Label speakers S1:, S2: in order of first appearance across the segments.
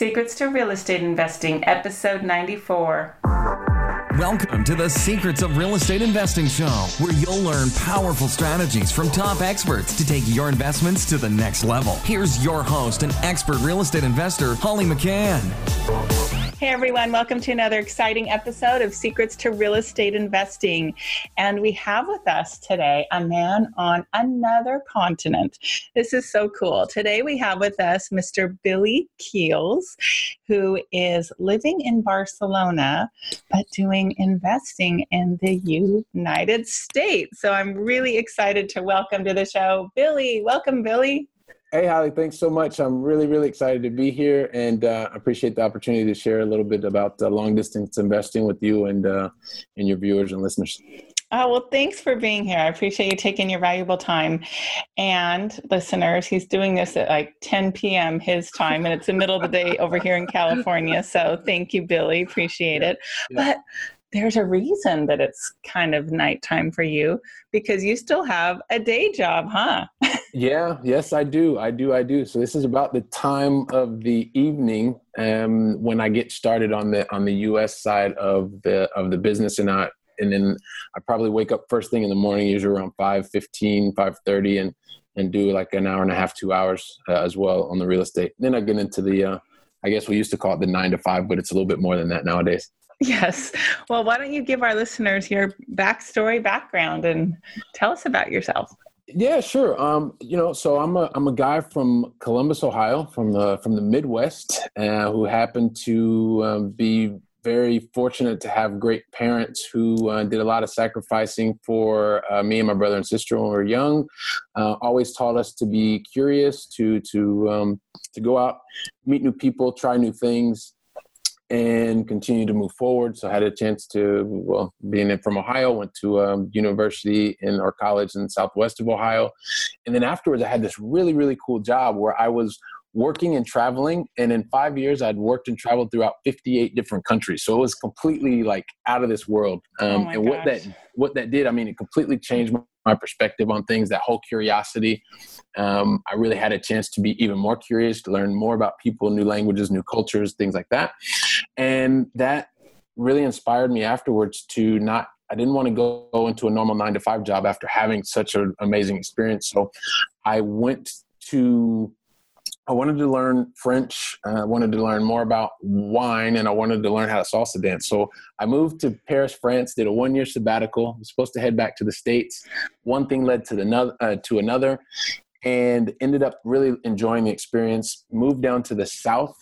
S1: Secrets to Real Estate Investing, episode 94.
S2: Welcome to the Secrets of Real Estate Investing Show, where you'll learn powerful strategies from top experts to take your investments to the next level. Here's your host and expert real estate investor, Holly McCann.
S1: Hey everyone, welcome to another exciting episode of Secrets to Real Estate Investing. And we have with us today a man on another continent. This is so cool. Today we have with us Mr. Billy Keels, who is living in Barcelona but doing investing in the United States. So I'm really excited to welcome to the show Billy. Welcome, Billy.
S3: Hey, Holly, thanks so much. I'm really, really excited to be here and uh, appreciate the opportunity to share a little bit about uh, long distance investing with you and, uh, and your viewers and listeners.
S1: Oh, well, thanks for being here. I appreciate you taking your valuable time. And listeners, he's doing this at like 10 p.m. his time, and it's the middle of the day over here in California. So thank you, Billy. Appreciate it. Yeah. But there's a reason that it's kind of nighttime for you because you still have a day job, huh?
S3: yeah, yes, I do. I do. I do. So this is about the time of the evening um, when I get started on the on the U.S. side of the of the business, and I and then I probably wake up first thing in the morning, usually around 5, 15, 5.30, and and do like an hour and a half, two hours uh, as well on the real estate. then I get into the, uh, I guess we used to call it the nine to five, but it's a little bit more than that nowadays.
S1: Yes. Well, why don't you give our listeners your backstory, background, and tell us about yourself?
S3: Yeah, sure. Um, you know, so I'm a I'm a guy from Columbus, Ohio, from the from the Midwest, uh, who happened to um, be very fortunate to have great parents who uh, did a lot of sacrificing for uh, me and my brother and sister when we were young. Uh, always taught us to be curious, to to um, to go out, meet new people, try new things and continue to move forward. So I had a chance to, well, being from Ohio, went to a um, university in our college in southwest of Ohio. And then afterwards, I had this really, really cool job where I was working and traveling and in five years i'd worked and traveled throughout 58 different countries so it was completely like out of this world
S1: oh
S3: um,
S1: oh
S3: and
S1: gosh.
S3: what that what that did i mean it completely changed my, my perspective on things that whole curiosity um, i really had a chance to be even more curious to learn more about people new languages new cultures things like that and that really inspired me afterwards to not I didn't want to go, into a normal nine to five job after having such an amazing experience. So I went to I wanted to learn French. I wanted to learn more about wine, and I wanted to learn how to salsa dance. So I moved to Paris, France. Did a one-year sabbatical. I was supposed to head back to the states. One thing led to another, uh, to another, and ended up really enjoying the experience. Moved down to the south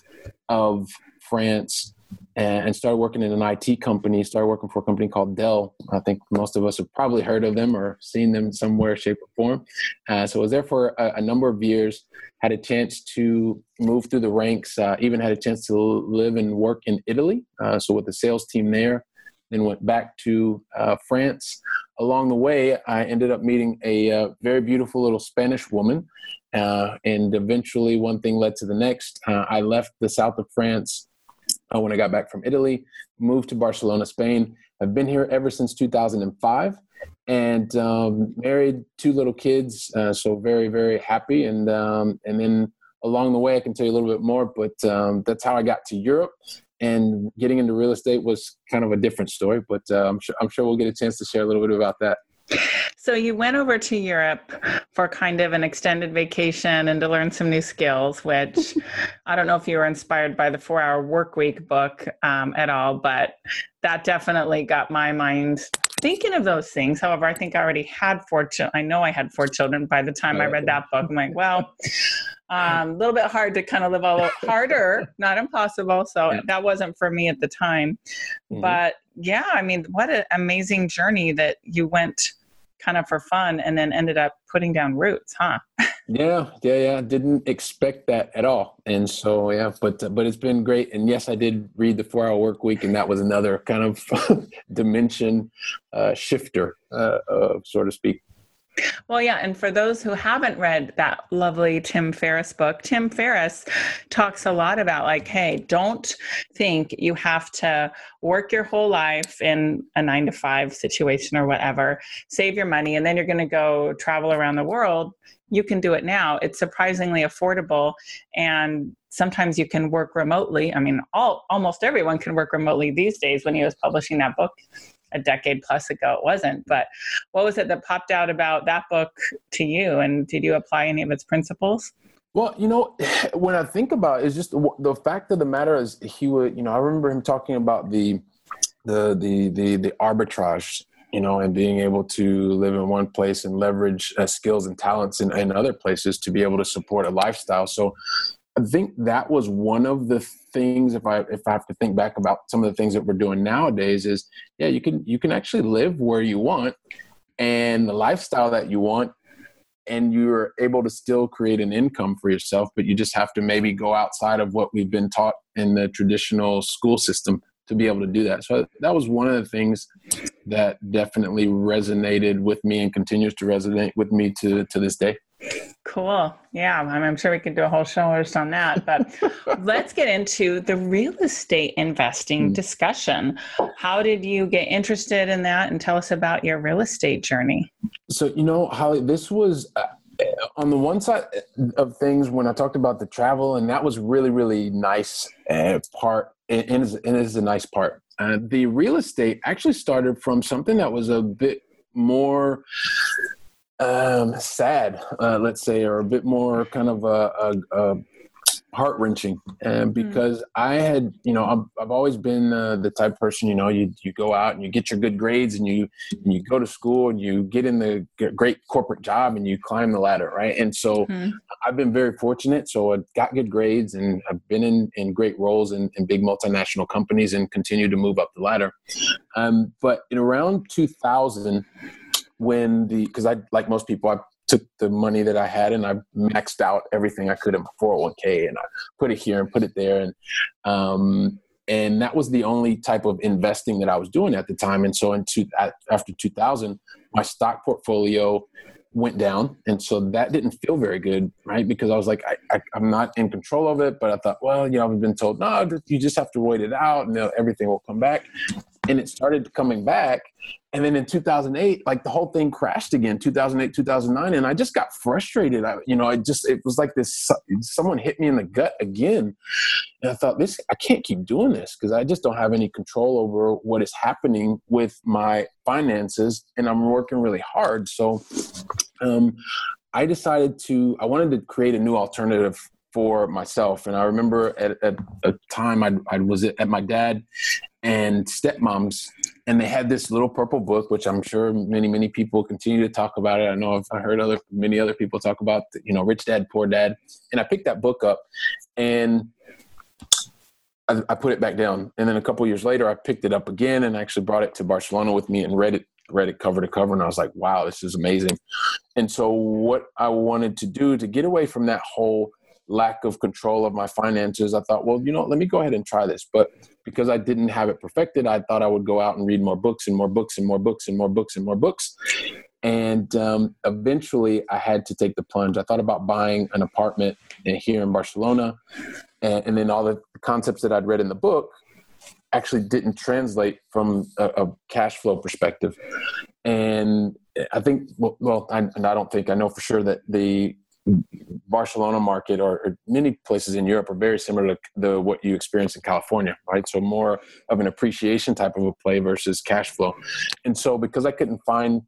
S3: of France and started working in an IT company. Started working for a company called Dell. I think most of us have probably heard of them or seen them somewhere, shape, or form. Uh, so I was there for a, a, number of years. Had a chance to move through the ranks. Uh, even had a chance to live and work in Italy. Uh, so with the sales team there. Then went back to uh, France. Along the way, I ended up meeting a uh, very beautiful little Spanish woman. Uh, and eventually, one thing led to the next. I left the south of France uh, when I got back from Italy, moved to Barcelona, Spain. I've been here ever since 2005 and um, married two little kids. Uh, so very, very happy. And, um, and then along the way, I can tell you a little bit more, but um, that's how I got to Europe. And getting into real estate was kind of a different story, but uh, I'm, sure, I'm sure we'll get a chance to share a little bit about that.
S1: So you went over to Europe for kind of an extended vacation and to learn some new skills, which I don't know if you were inspired by the Four Hour Work Week book um, at all, but that definitely got my mind thinking of those things. However, I think I already had four children. I know I had four children by the time I read that book. I'm like, well, a um, little bit hard to kind of live a little harder, not impossible. So yeah. that wasn't for me at the time. Mm-hmm. But yeah, I mean, what an amazing journey that you went kind of for fun and then ended up putting down roots, huh?
S3: yeah, yeah, yeah. Didn't expect that at all. And so, yeah, but, but it's been great. And yes, I did read the four hour work week and that was another kind of dimension uh, shifter, uh, uh, so to speak.
S1: Well, yeah. And for those who haven't read that lovely Tim Ferriss book, Tim Ferriss talks a lot about like, hey, don't think you have to work your whole life in a nine to five situation or whatever, save your money, and then you're going to go travel around the world. You can do it now. It's surprisingly affordable. And sometimes you can work remotely. I mean, all almost everyone can work remotely these days when he was publishing that book a decade plus ago it wasn't. But what was it that popped out about that book to you? And did you apply any of its principles?
S3: Well, you know, when I think about it, it's just the fact of the matter is he would, you know, I remember him talking about the, the, the, the, the arbitrage, you know, and being able to live in one place and leverage uh, skills and talents in, in other places to be able to support a lifestyle. So I think that was one of the things if I if I have to think back about some of the things that we're doing nowadays is yeah you can you can actually live where you want and the lifestyle that you want and you're able to still create an income for yourself but you just have to maybe go outside of what we've been taught in the traditional school system to be able to do that. So that was one of the things that definitely resonated with me and continues to resonate with me to to this day
S1: Cool. Yeah, I'm sure we could do a whole show just on that. But let's get into the real estate investing mm. discussion. How did you get interested in that? And tell us about your real estate journey.
S3: So, you know, Holly, this was uh, on the one side of things when I talked about the travel, and that was really, really nice uh, part. And it is, it is a nice part. Uh, the real estate actually started from something that was a bit more um, sad, uh, let's say, or a bit more kind of a, a, a heart wrenching. And hmm. because. I had, you know, I've, I've always been uh, the type of person, you know, you, you go out and you get your good grades and you, and you go to school and you get in the great corporate job and you climb the ladder. Right. And so mm. I've been very fortunate. So I got good grades and I've been in, in great roles in, in big multinational companies and continue to move up the ladder. Um, but in around 2000, when the because I like most people I took the money that I had and I maxed out everything I could in my 401k and I put it here and put it there. And um and that was the only type of investing that I was doing at the time. And so in two, after 2000 my stock portfolio went down. And so that didn't feel very good right? Because i was like I, am not in control of it. But i thought well you know i've been told no you just have to wait it out and everything will come back and it started coming back. And then in 2008 like the whole thing crashed again 2008 2009 and i just got frustrated. I, you know i just it was like this someone hit me in the gut again. And i thought this i can't keep doing this because i just don't have any control over what is happening with my finances. And i'm working really hard. So um, i decided to i wanted to create a new alternative for myself. And I remember at, at a time I, I was at my dad and stepmoms, and they had this little purple book, which I'm sure many, many people continue to talk about it. I know I've heard other many other people talk about, you know, Rich Dad Poor Dad. And I picked that book up, and I, I put it back down. And then a couple years later, I picked it up again and actually brought it to Barcelona with me and read it read it cover to cover and I was like, wow, this is amazing. And so what I wanted to do to get away from that whole lack of control of my finances, I thought, well, you know, let me go ahead and try this. But because I didn't have it perfected, I thought I would go out and read more books and more books and more books and more books and more books. And um, eventually, I had to take the plunge. I thought about buying an apartment here in Barcelona, and, and, then all the concepts that I'd read in the book actually didn't translate from a, a cash flow perspective. And I think, well, well I, and I don't think I know for sure that the Barcelona market or, or, many places in Europe are very similar to the, what you experience in California, right? So more of an appreciation type of a play versus cash flow. And so because I couldn't find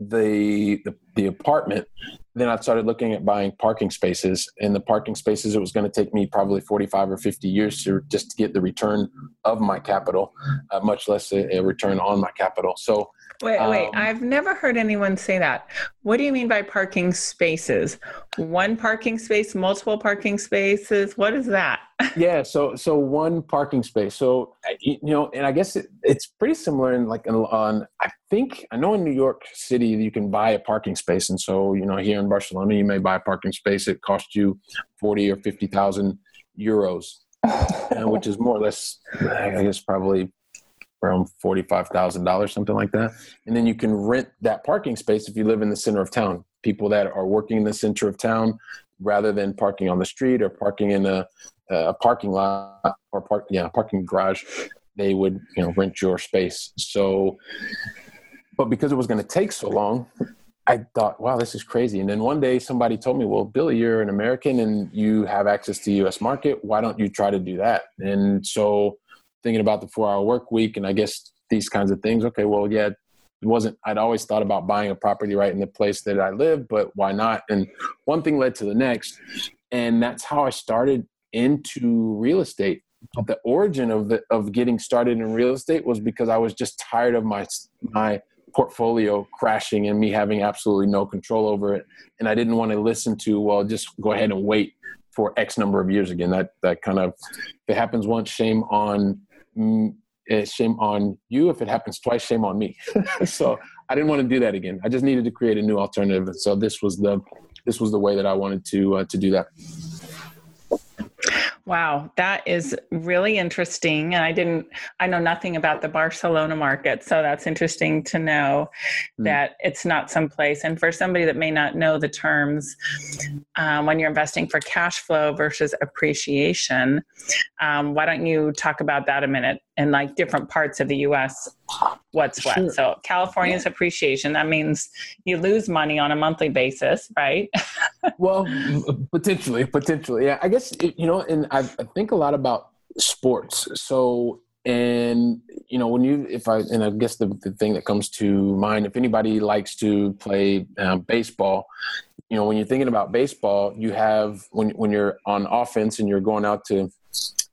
S3: the, the, the apartment, then I started looking at buying parking spaces. In the parking spaces, it was going to take me probably 45 or 50 years to just to get the return of my capital, uh, much less a, a return on my capital. So
S1: Wait, wait. Um, I've never heard anyone say that. What do you mean by parking spaces? One parking space, multiple parking spaces? What is that?
S3: yeah, so so one parking space. So you know, and I guess it, it's pretty similar in like on I think I know in New York City you can buy a parking space, and so you know here in Barcelona you may buy a parking space. It costs you forty or fifty thousand euros, uh, which is more or less I guess probably around $45,000, something like that. And then you can rent that parking space if you live in the center of town. People that are working in the center of town, rather than parking on the street or parking in a, a parking lot or park, yeah, parking garage, they would, you know, rent your space. So, but because it was going to take so long, I thought, wow, this is crazy. And then one day somebody told me, well, Billy, you're an American and you have access to US market. Why don't you try to do that? And so thinking about the four hour work week and I guess these kinds of things, okay, well, yeah, it wasn't, I'd always thought about buying a property right in the place that I live, but why not? And one thing led to the next. And that's how I started into real estate. The origin of the, of getting started in real estate was because I was just tired of my, my, portfolio crashing and me having absolutely no control over it. And I didn't want to listen to, well, just go ahead and wait for X number of years again. That that kind of it happens once, shame on uh, shame on you. If it happens twice, shame on me. so I didn't want to do that again. I just needed to create a new alternative. And so this was the this was the way that I wanted to uh, to do that.
S1: Wow, that is really interesting. And I didn't, I know nothing about the Barcelona market. So that's interesting to know mm. that it's not someplace. And for somebody that may not know the terms, um, when you're investing for cash flow versus appreciation, um, why don't you talk about that a minute and like different parts of the US? What's what? Sure. So California's yeah. appreciation, that means you lose money on a monthly basis, right?
S3: well, potentially, potentially. Yeah, I guess, you know, and I, I think a lot about sports. So, and you know, when you, if I, and I guess the, the thing that comes to mind, if anybody likes to play um, baseball, you know, when you're thinking about baseball, you have when when you're on offense and you're going out to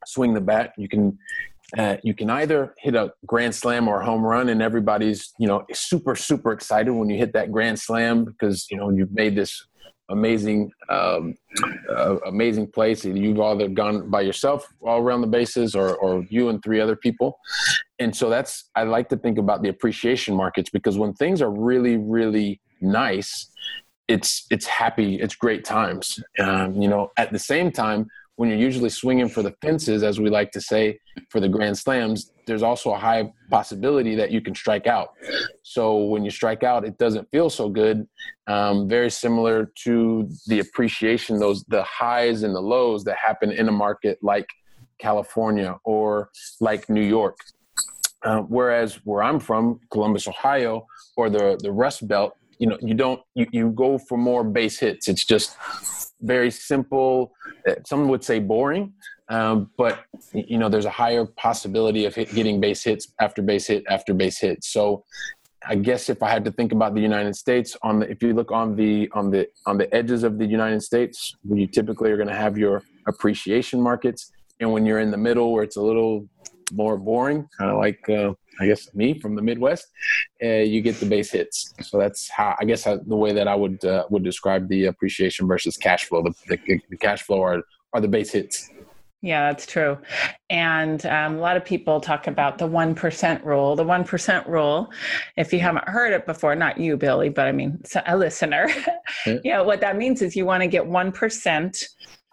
S3: swing the bat, you can uh, you can either hit a grand slam or a home run and everybody's you know super super excited when you hit that grand slam because you know you've made this amazing um, uh, amazing place. You've either gone by yourself all around the bases or, or you and three other people. And so that's i like to think about the appreciation markets because when things are really really nice it's it's happy it's great times. Um, you know at the same time when you're usually swinging for the fences, as we like to say, for the grand slams, there's also a high possibility that you can strike out. So when you strike out, it doesn't feel so good. Um, very similar to the appreciation, those the highs and the lows that happen in a market like California or like New York. Uh, whereas where I'm from, Columbus, Ohio, or the the Rust Belt, you know, you don't you, you go for more base hits. It's just very simple. Uh, some would say boring, um, but you know there's a higher possibility of hit, getting base hits after base hit after base hit. So I guess if I had to think about the United States, on the if you look on the on the on the edges of the United States, where you typically are going to have your appreciation markets, and when you're in the middle, where it's a little more boring, kind of like uh, I guess me from the Midwest, uh, you get the base hits. So that's how I guess the way that I would uh, would describe the appreciation versus cash flow. The, the, the cash flow are are the base hits.
S1: Yeah, that's true. And um, a lot of people talk about the 1% rule. The 1% rule, if you haven't heard it before, not you, Billy, but I mean, a listener, yeah. you know, what that means is you want to get 1%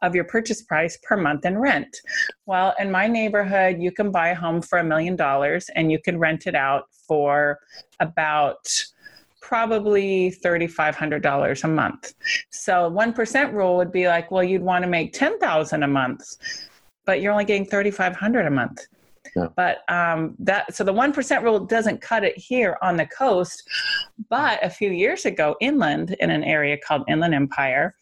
S1: of your purchase price per month in rent. Well, in my neighborhood, you can buy a home for a million dollars and you can rent it out for about probably $3500 a month. So 1% rule would be like, well, you'd want to make 10,000 a month, but you're only getting 3500 a month. Yeah. But um, that so the one percent rule doesn't cut it here on the coast. But a few years ago, inland in an area called Inland Empire,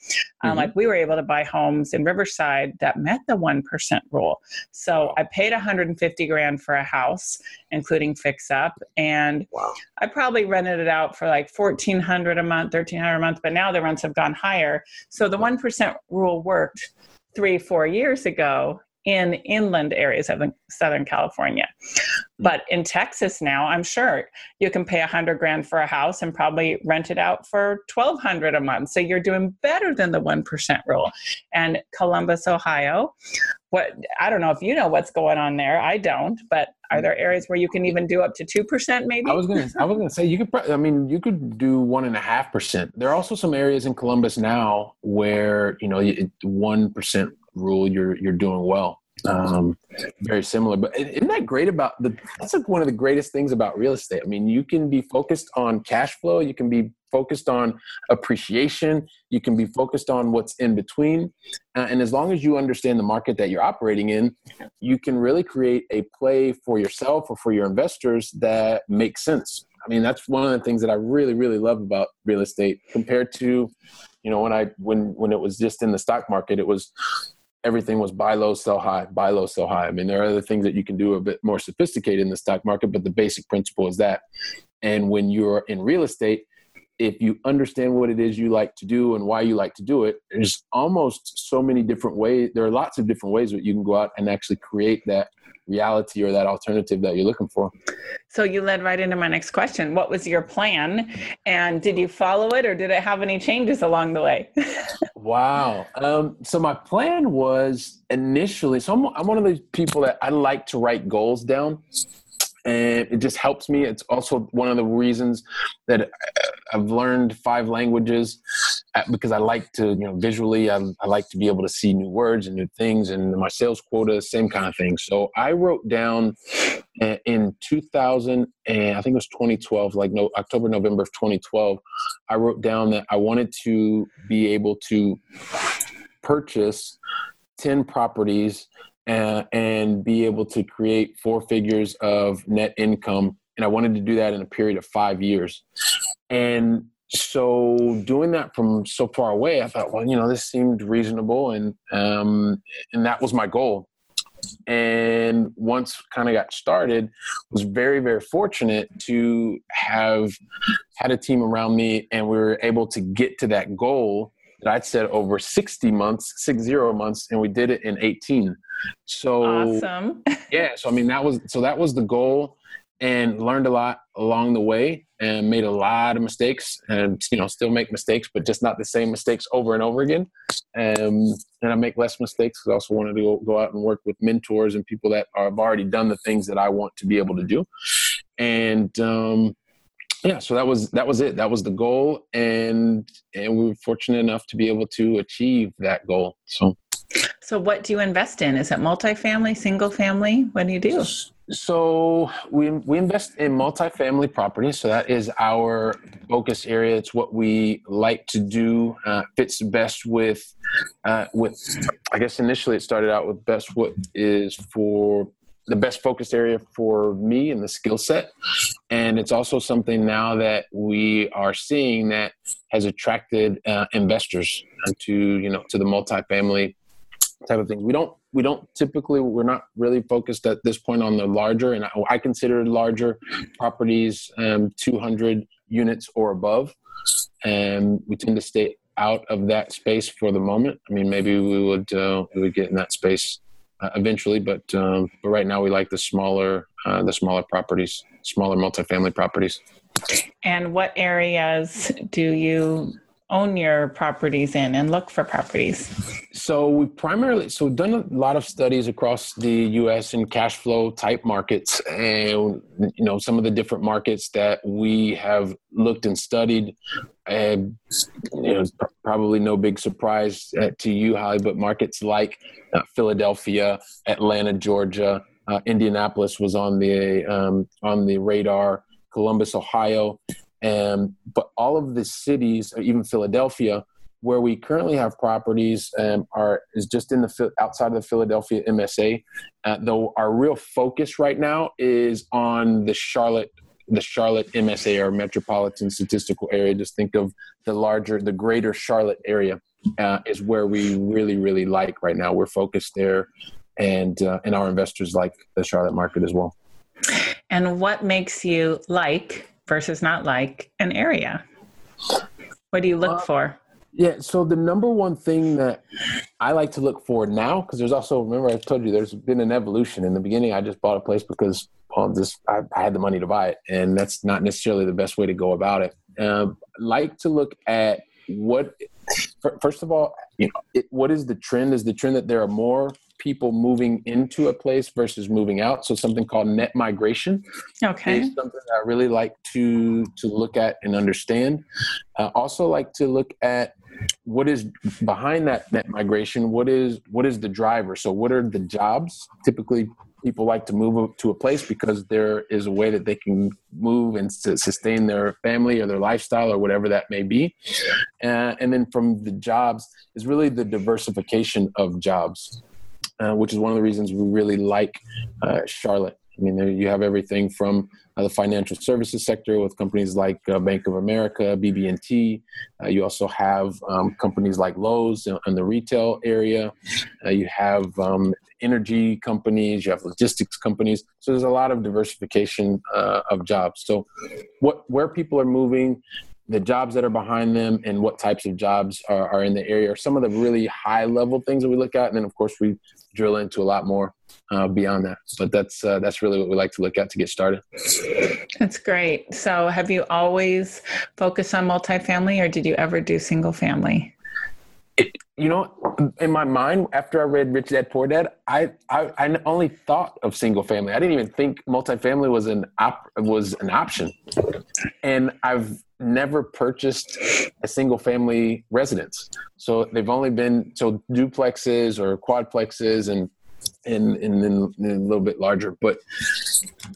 S1: um, mm-hmm. like we were able to buy homes in Riverside that met the one percent rule. So I paid 150 grand for a house, including fix up, and wow. I probably rented it out for like 1400 a month, 1300 a month. But now the rents have gone higher. So the one percent rule worked three, four years ago in inland areas of Southern California. But in Texas now, I'm sure you can pay a hundred grand for a house and probably rent it out for twelve hundred a month. So you're doing better than the one percent rule. And Columbus, Ohio, what I don't know if you know what's going on there. I don't, but are there areas where you can even do up to two percent? Maybe
S3: I was gonna I was gonna say you could. I mean, you could do one and a half percent. There are also some areas in Columbus now where you know one percent rule you're you're doing well um, very similar. But isn't that great about the? That's like one of the greatest things about real estate. I mean, you can be focused on cash flow. You can be focused on appreciation. You can be focused on what's in between. Uh, and as long as you understand the market that you're operating in, you can really create a play for yourself or for your investors that makes sense. I mean, that's one of the things that I really, really love about real estate compared to, you know, when I when when it was just in the stock market, it was everything was buy low, sell high, buy low, sell high. I mean, there are other things that you can do a bit more sophisticated in the stock market, but the basic principle is that. And when you're in real estate, if you understand what it is you like to do and why you like to do it, there's almost so many different ways. There are lots of different ways that you can go out and actually create that reality or that alternative that you're looking for.
S1: So you led right into my next question. What was your plan? And did you follow it or did it have any changes along the way?
S3: wow. Um, so my plan was initially, so I'm, I'm one of those people that I like to write goals down and it just helps me. It's also one of the reasons that I've learned five languages because I like to, you know, visually, I, I, like to be able to see new words and new things, and my sales quota, same kind of thing. So I wrote down in 2000, and I think it was 2012, like no October, November of 2012, I wrote down that I wanted to be able to purchase 10 properties uh, and be able to create four figures of net income. And I wanted to do that in a period of five years. And so doing that from so far away, I thought, well, you know, this seemed reasonable, and um, and that was my goal. And once kind of got started, was very very fortunate to have had a team around me, and we were able to get to that goal that I'd said over 60 months, six zero months, and we did it in 18. So
S1: awesome.
S3: yeah. So I mean that was so that was the goal and learned a lot along the way and made a lot of mistakes and you know still make mistakes but just not the same mistakes over and over again. Um, and i make less mistakes because i also wanted to go, go out and work with mentors and people that have already done the things that i want to be able to do. And um, yeah so that was that was it. That was the goal and and we were fortunate enough to be able to achieve that goal so.
S1: So what do you invest in? Is it multifamily single family? What do you do
S3: so we we invest in multifamily properties so that is our focus area it's what we like to do uh, fits best with uh, with i guess initially it started out with best what is for the best focus area for me and the skill set. And it's also something now that we are seeing that has attracted uh, investors to you know to the multifamily type of things. We don't we don't typically we're not really focused at this point on the larger and I, I consider larger properties um, 200 units or above, and we tend to stay out of that space for the moment. I mean, maybe we would uh, we would get in that space uh, eventually, but um, but right now we like the smaller uh, the smaller properties, smaller multifamily properties.
S1: And what areas do you own your properties in and look for properties?
S3: So we primarily so we've done a lot of studies across the U.S. in cash flow type markets, and you know some of the different markets that we have looked and studied. And you know, probably no big surprise uh, to you, Holly, but markets like uh, Philadelphia, Atlanta, Georgia, uh, Indianapolis was on the um, on the radar. Columbus, Ohio, um, but all of the cities, even Philadelphia, where we currently have properties, um, are is just in the outside of the Philadelphia MSA. Uh, though our real focus right now is on the Charlotte, the Charlotte MSA or metropolitan statistical area. Just think of the larger, the greater Charlotte area uh, is where we really, really like right now. We're focused there, and uh, and our investors like the Charlotte market as well.
S1: And what makes you like versus not like an area? What do you look uh, for?
S3: Yeah, so the number one thing that I like to look for now, because there's also remember I told you there's been an evolution. In the beginning, I just bought a place because well, this I, I had the money to buy it, and that's not necessarily the best way to go about it. Um, like to look at what first of all, you know, it, what is the trend? Is the trend that there are more people moving into a place versus moving out. So something called net migration.
S1: Okay.
S3: Is something I really like to to look at and understand. Uh, also like to look at what is behind that net migration? What is what is the driver? So what are the jobs? Typically, people like to move to a place because there is a way that they can move and sustain their family or their lifestyle or whatever that may be. Uh, and then from the jobs is really the diversification of jobs, uh, which is one of the reasons we really like uh, Charlotte. I mean, there you have everything from uh, the financial services sector with companies like uh, Bank of America, BB&T. Uh, you also have um, companies like Lowe's in, in the retail area. You have um, energy companies. You have logistics companies. So there's a lot of diversification of jobs. So, what where people are moving the jobs that are behind them and what types of jobs are, are in the area are some of the really high level things that we look at. And then of course we drill into a lot more uh, beyond that. But that's uh, that's really what we like to look at to get started.
S1: That's great. So have you always focused on multifamily or did you ever do single family?
S3: It, you know, in my mind, after I read Rich Dad Poor Dad, I, I, I only thought of single family. I didn't even think multifamily was an op, was an option, and I've never purchased a single family residence. So they've only been so duplexes or quadplexes and and and then a little bit larger. But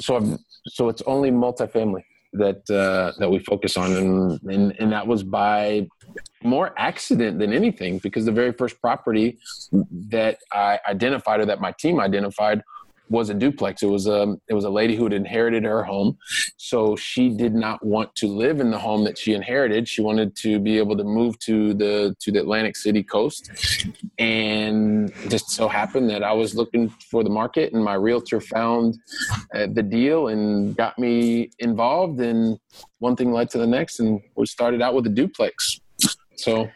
S3: so I've, so it's only multifamily that uh, that we focus on, and, and and that was by more accident than anything because the very first property that I identified or that my team identified was a duplex. It was a um, it was a lady who had inherited her home, so she did not want to live in the home that she inherited. She wanted to be able to move to the to the Atlantic City coast, and just so happened that I was looking for the market, and my realtor found uh, the deal and got me involved. And one thing led to the next, and we started out with a duplex. So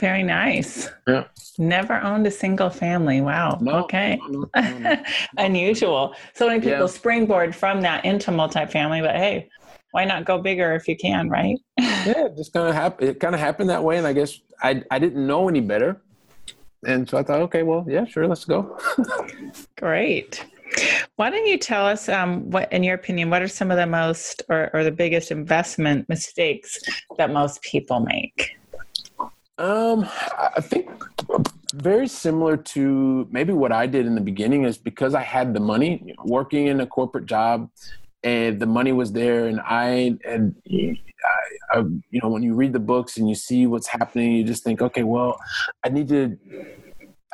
S1: very nice.
S3: Yeah.
S1: Never owned a single family. Wow. No, okay. No, no, Unusual. So many people yeah. springboard from that into multifamily, but hey, why not go bigger if you can, right?
S3: yeah, just kind of happened. It kind of happened that way, and I guess I I didn't know any better, and so I thought, okay, well, yeah, sure, let's go.
S1: Great. Why don't you tell us, um, what, in your opinion, what are some of the most or, or the biggest investment mistakes that most people make?
S3: Um, I think very similar to maybe what I did in the beginning is because I had the money working in a corporate job and the money was there and I and I, I, you know when you read the books and you see what's happening you just think okay well I need to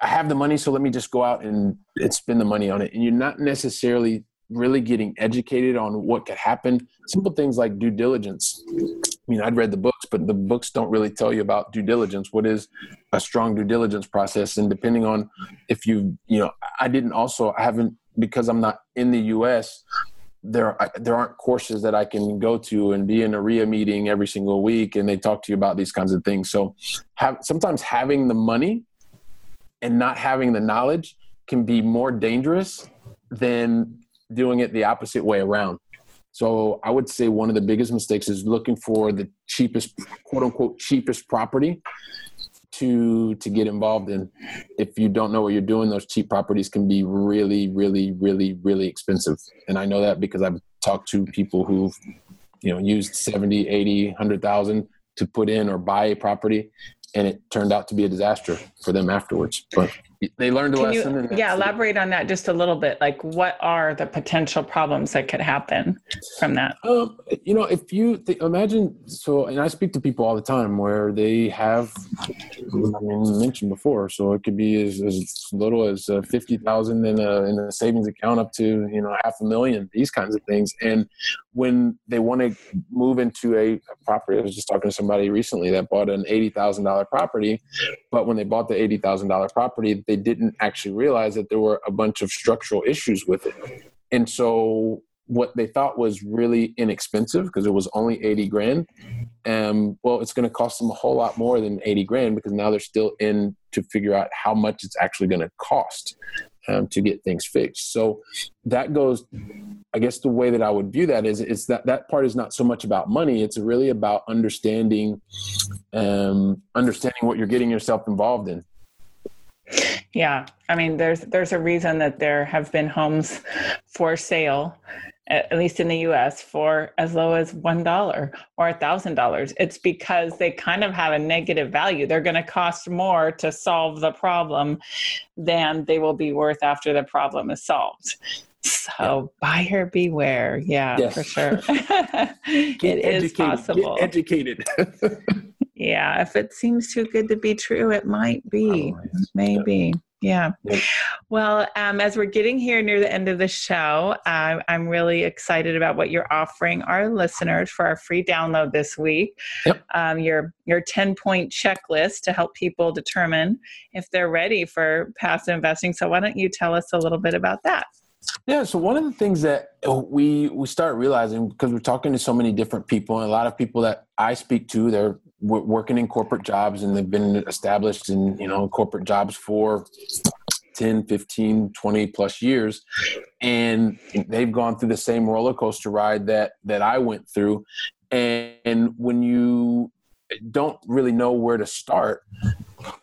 S3: I have the money so let me just go out and, and spend the money on it. And you're not necessarily really getting educated on what could happen. Simple things like due diligence. I mean, I'd read the books, but the books don't really tell you about due diligence. What is a strong due diligence process? And depending on if you, you know, I didn't also, I haven't, because I'm not in the US, there, there aren't courses that I can go to and be in a REIA meeting every single week and they talk to you about these kinds of things. So have, sometimes having the money and not having the knowledge can be more dangerous than doing it the opposite way around. So I would say one of the biggest mistakes is looking for the cheapest, quote unquote, cheapest property to to get involved in. If you don't know what you're doing, those cheap properties can be really, really, really, really expensive. And I know that because I've talked to people who've you know used 70 80 100000 to put in or buy a property and it turned out to be a disaster for them afterwards but they learned a Can lesson.
S1: You, yeah, elaborate on that just a little bit. Like, what are the potential problems that could happen from that?
S3: Um, you know, if you th- imagine, so, and I speak to people all the time where they have, I mean, mentioned before, so it could be as, as little as uh, fifty thousand in a in a savings account up to you know half a million. These kinds of things, and when they want to move into a, a property, I was just talking to somebody recently that bought an eighty thousand dollar property, but when they bought the eighty thousand dollar property they didn't actually realize that there were a bunch of structural issues with it. And so what they thought was really inexpensive because it was only 80 grand um, well it's going to cost them a whole lot more than 80 grand because now they're still in to figure out how much it's actually going to cost um, to get things fixed so that goes i guess the way that i would view that is is that that part is not so much about money it's really about understanding um, understanding what you're getting yourself involved in
S1: yeah, I mean, there's there's a reason that there have been homes for sale at least in the US, for as low as $1 or a $1,000. It's because they kind of have a negative value. They're going to cost more to solve the problem than they will be worth after the problem is solved. So yeah. buyer beware. Yeah, yes. for sure. it is possible.
S3: Get educated.
S1: yeah, if it seems too good to be true, it might be. Maybe. Yeah. Well, um, as we're getting here near the end of the show, uh, I'm really excited about what you're offering our listeners for our free download this week. Yep. Um, your your 10 point checklist to help people determine if they're ready for passive investing. So, why don't you tell us a little bit about that?
S3: Yeah, so one of the things that we we start realizing because we're talking to so many different people, and a lot of people that I speak to, they're working in corporate jobs and they've been established in you know corporate jobs for 10 15 20 plus years. And they've gone through the same roller coaster ride that that i went through. And, and when you don't really know where to start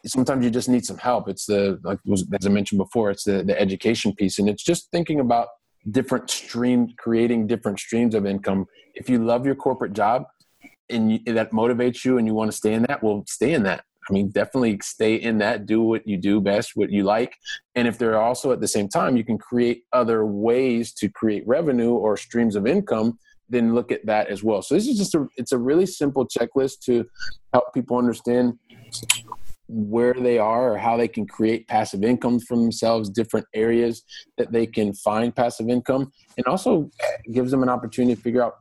S3: sometimes you just need some help. It's the like as i mentioned before it's the, the education piece. And it's just thinking about different streams creating different streams of income. If you love your corporate job and you, that motivates you and you want to stay in that well stay in that. I mean definitely stay in that do what you do best what you like. And if they're also at the same time you can create other ways to create revenue or streams of income then look at that as well. So this is just a it's a really simple checklist to help people understand where they are or how they can create passive income for themselves different areas that they can find passive income. And also gives them an opportunity to figure out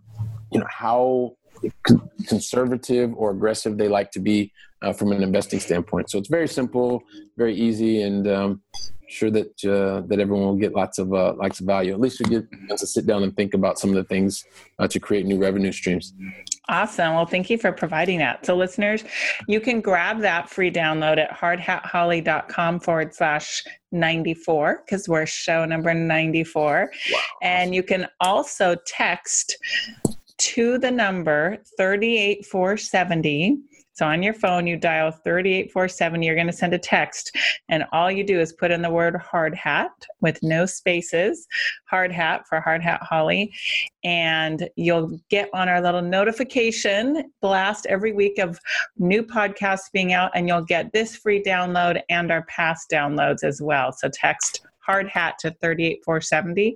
S3: you know how conservative or aggressive they like to be uh, from an investing standpoint. So it's very simple, very easy, and um, sure that uh, that everyone will get lots of uh, lots of value. At least we get to sit down and think about some of the things uh, to create new revenue streams.
S1: Awesome. Well, thank you for providing that. So, listeners, you can grab that free download at hardhatholly.com forward slash 94 because we're show number 94. Wow. And you can also text to the number 38470. So on your phone, you dial 38470. You're going to send a text, and all you do is put in the word hard hat with no spaces, hard hat for Hard Hat Holly, and you'll get on our little notification blast every week of new podcasts being out, and you'll get this free download and our past downloads as well. So text hard hat to 38470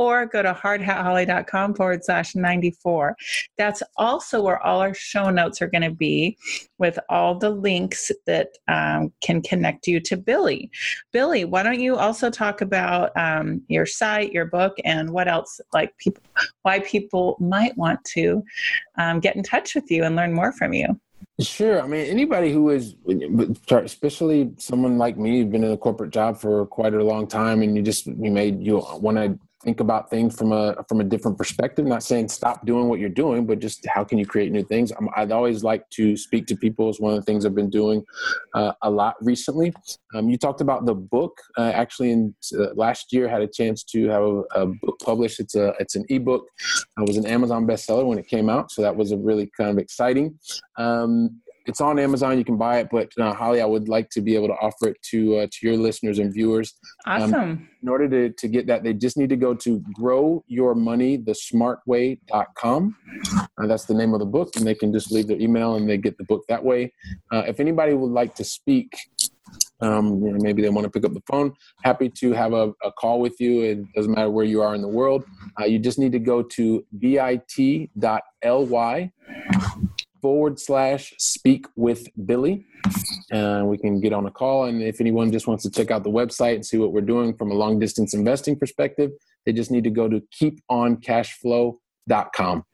S1: or go to hardhatholly.com forward slash 94. That's also where all our show notes are going to be with all the links that um, can connect you to Billy. Billy, why don't you also talk about um, your site, your book, and what else, like people, why people might want to um, get in touch with you and learn more from you?
S3: Sure. I mean, anybody who is, especially someone like me, who's been in a corporate job for quite a long time, and you just you made you want to think about things from a from a different perspective. Not saying stop doing what you're doing but just how can you create new things? I would always like to speak to people. Is one of the things i've been doing uh, a lot recently. Um, you talked about the book. Uh, actually in uh, last year had a chance to have a, a, book published. It's a it's an ebook. It was an amazon bestseller when it came out so that was a really kind of exciting. Um, it's on Amazon. You can buy it, but uh, Holly, I would like to be able to offer it to uh, to your listeners and viewers.
S1: Um, awesome. Um,
S3: in order to, to get that, they just need to go to growyourmoneythesmartway.com. Uh, that's the name of the book, and they can just leave their email and they get the book that way. Uh, if anybody would like to speak, um, you know, maybe they want to pick up the phone. Happy to have a, a, call with you. It doesn't matter where you are in the world. Uh, you just need to go to bit.ly forward slash speak with Billy. And we can get on a call. And if anyone just wants to check out the website and see what we're doing from a long distance investing perspective, they just need to go to keeponcashflow.com.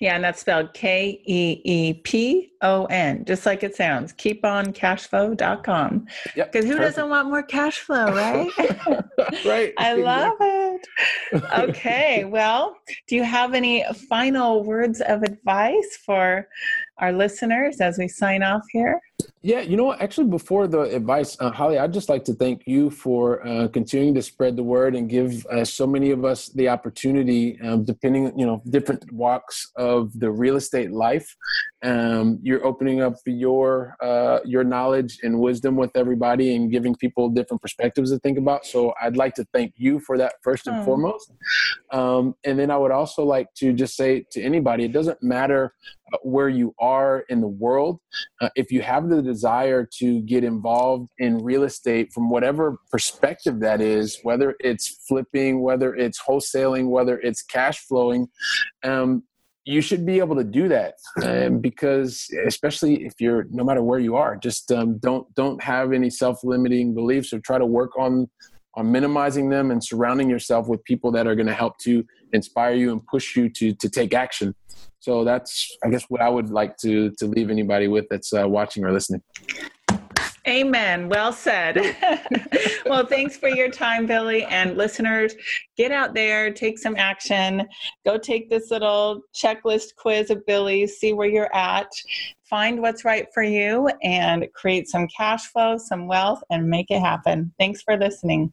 S1: Yeah, and that's spelled K E E P O N, just like it sounds. Keeponcashflow.com. Yep. Because who perfect. doesn't want more cash flow, right?
S3: right.
S1: I love it. Okay. well, do you have any final words of advice for our listeners as we sign off here?
S3: Yeah, you know what? Actually, before the advice, uh, Holly, I'd just like to thank you for uh, continuing to spread the word and give uh, so many of us the opportunity, um, depending, you know, different walks of the real estate life. Um, you're opening up your uh, your knowledge and wisdom with everybody, and giving people different perspectives to think about. So, I'd like to thank you for that first and oh. foremost. Um, and then I would also like to just say to anybody, it doesn't matter uh, where you are in the world. Uh, if you have the desire to get involved in real estate from whatever perspective that is, whether it's flipping, whether it's wholesaling, whether it's cash flowing, um, you should be able to do that um, because especially if you're no matter where you are just um, don't don't have any self-limiting beliefs or try to work on on minimizing them and surrounding yourself with people that are going to help to inspire you and push you to to take action so that's, I guess, what I would like to to leave anybody with that's uh, watching or listening.
S1: Amen. Well said. well, thanks for your time, Billy. And listeners, get out there, take some action. Go take this little checklist quiz of Billy's, see where you're at, find what's right for you, and create some cash flow, some wealth, and make it happen. Thanks for listening.